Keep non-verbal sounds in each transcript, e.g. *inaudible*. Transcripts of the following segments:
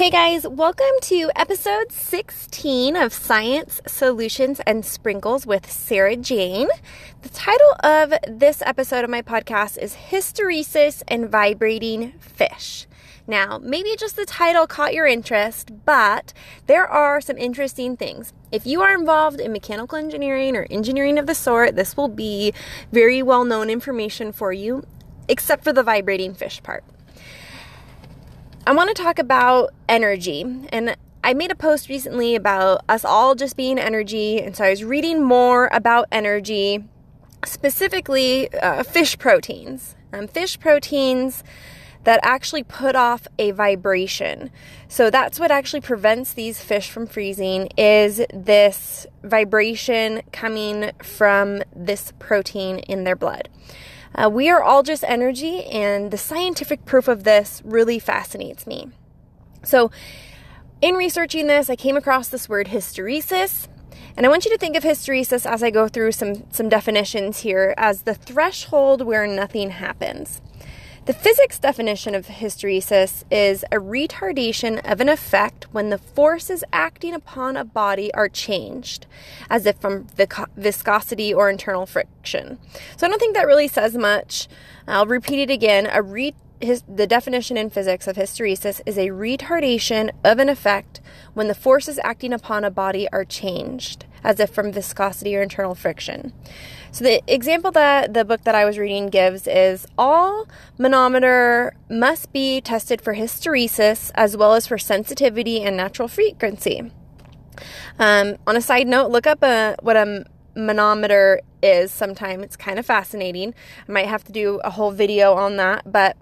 Hey guys, welcome to episode 16 of Science Solutions and Sprinkles with Sarah Jane. The title of this episode of my podcast is Hysteresis and Vibrating Fish. Now, maybe just the title caught your interest, but there are some interesting things. If you are involved in mechanical engineering or engineering of the sort, this will be very well known information for you, except for the vibrating fish part. I want to talk about energy. And I made a post recently about us all just being energy. And so I was reading more about energy, specifically uh, fish proteins. Um, fish proteins that actually put off a vibration. So that's what actually prevents these fish from freezing is this vibration coming from this protein in their blood. Uh, we are all just energy, and the scientific proof of this really fascinates me. So, in researching this, I came across this word hysteresis. And I want you to think of hysteresis as I go through some, some definitions here as the threshold where nothing happens. The physics definition of hysteresis is a retardation of an effect when the forces acting upon a body are changed, as if from viscosity or internal friction. So I don't think that really says much. I'll repeat it again. A re- his, the definition in physics of hysteresis is a retardation of an effect when the forces acting upon a body are changed, as if from viscosity or internal friction. So the example that the book that I was reading gives is all manometer must be tested for hysteresis as well as for sensitivity and natural frequency. Um, on a side note, look up a, what a manometer is sometime. It's kind of fascinating. I might have to do a whole video on that, but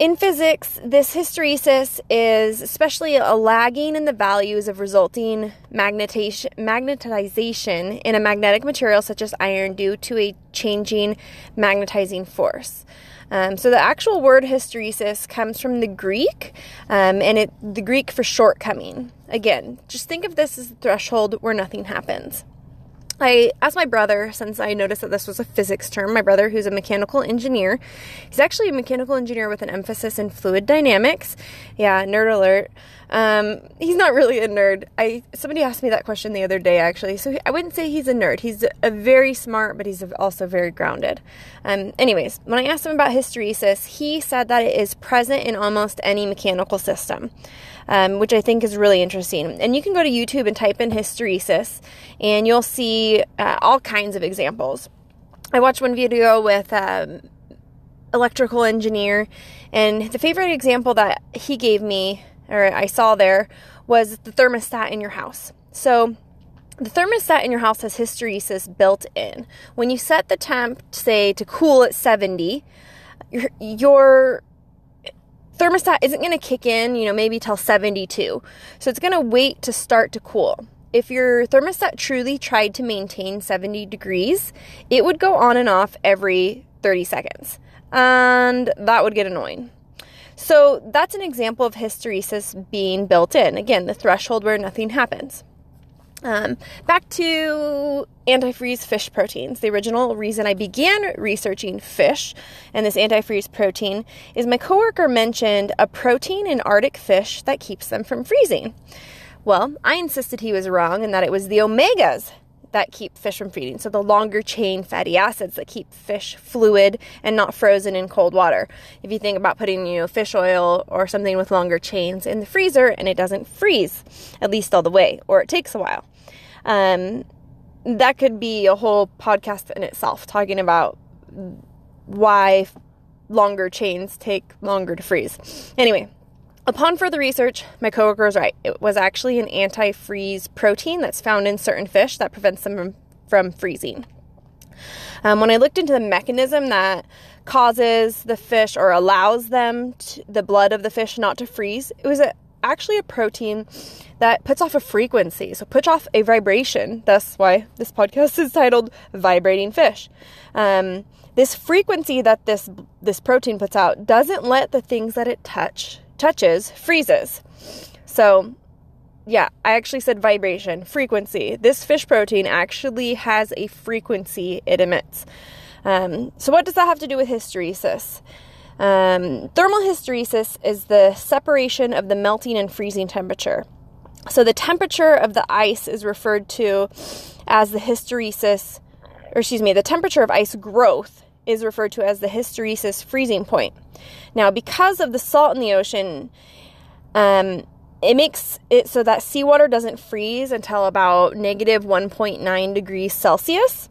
in physics, this hysteresis is especially a lagging in the values of resulting magnetization in a magnetic material such as iron due to a changing magnetizing force. Um, so the actual word hysteresis comes from the Greek, um, and it the Greek for shortcoming. Again, just think of this as the threshold where nothing happens. I asked my brother, since I noticed that this was a physics term, my brother, who's a mechanical engineer, he's actually a mechanical engineer with an emphasis in fluid dynamics. Yeah, nerd alert. Um, he's not really a nerd. I somebody asked me that question the other day, actually. So I wouldn't say he's a nerd. He's a very smart, but he's also very grounded. Um, anyways, when I asked him about hysteresis, he said that it is present in almost any mechanical system um, which I think is really interesting. And you can go to YouTube and type in hysteresis, and you'll see uh, all kinds of examples. I watched one video with um, electrical engineer, and the favorite example that he gave me, or I saw there, was the thermostat in your house. So the thermostat in your house has hysteresis built in. When you set the temp, say to cool at 70, your, your thermostat isn't going to kick in, you know, maybe till 72. So it's going to wait to start to cool. If your thermostat truly tried to maintain 70 degrees, it would go on and off every 30 seconds. And that would get annoying. So that's an example of hysteresis being built in. Again, the threshold where nothing happens. Um, back to antifreeze fish proteins. The original reason I began researching fish and this antifreeze protein is my coworker mentioned a protein in Arctic fish that keeps them from freezing. Well, I insisted he was wrong and that it was the omegas that keep fish from feeding. So the longer chain fatty acids that keep fish fluid and not frozen in cold water. If you think about putting, you know, fish oil or something with longer chains in the freezer and it doesn't freeze, at least all the way, or it takes a while. Um, that could be a whole podcast in itself talking about why longer chains take longer to freeze. Anyway, Upon further research, my coworker was right. It was actually an antifreeze protein that's found in certain fish that prevents them from, from freezing. Um, when I looked into the mechanism that causes the fish or allows them, to, the blood of the fish not to freeze, it was a, actually a protein that puts off a frequency, so puts off a vibration. That's why this podcast *laughs* is titled "Vibrating Fish." Um, this frequency that this this protein puts out doesn't let the things that it touch touches freezes. So, yeah, I actually said vibration, frequency. This fish protein actually has a frequency it emits. Um, so, what does that have to do with hysteresis? Um, thermal hysteresis is the separation of the melting and freezing temperature. So the temperature of the ice is referred to as the hysteresis, or excuse me, the temperature of ice growth is referred to as the hysteresis freezing point. Now, because of the salt in the ocean, um, it makes it so that seawater doesn't freeze until about negative 1.9 degrees Celsius.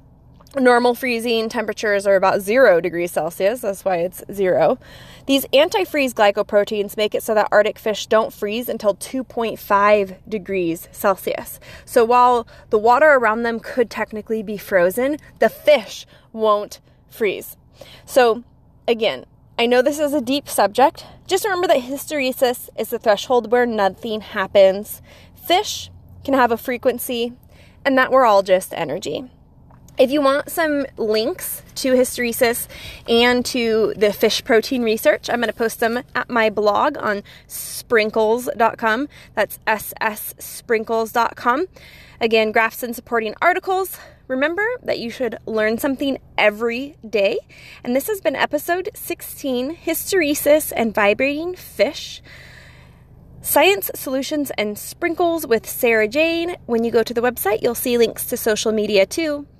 Normal freezing temperatures are about zero degrees Celsius, that's why it's zero. These antifreeze glycoproteins make it so that Arctic fish don't freeze until 2.5 degrees Celsius. So while the water around them could technically be frozen, the fish won't freeze. So, again, I know this is a deep subject. Just remember that hysteresis is the threshold where nothing happens. Fish can have a frequency, and that we're all just energy. If you want some links to hysteresis and to the fish protein research, I'm going to post them at my blog on sprinkles.com. That's sssprinkles.com. Again, graphs and supporting articles. Remember that you should learn something every day. And this has been episode 16 Hysteresis and Vibrating Fish. Science Solutions and Sprinkles with Sarah Jane. When you go to the website, you'll see links to social media too.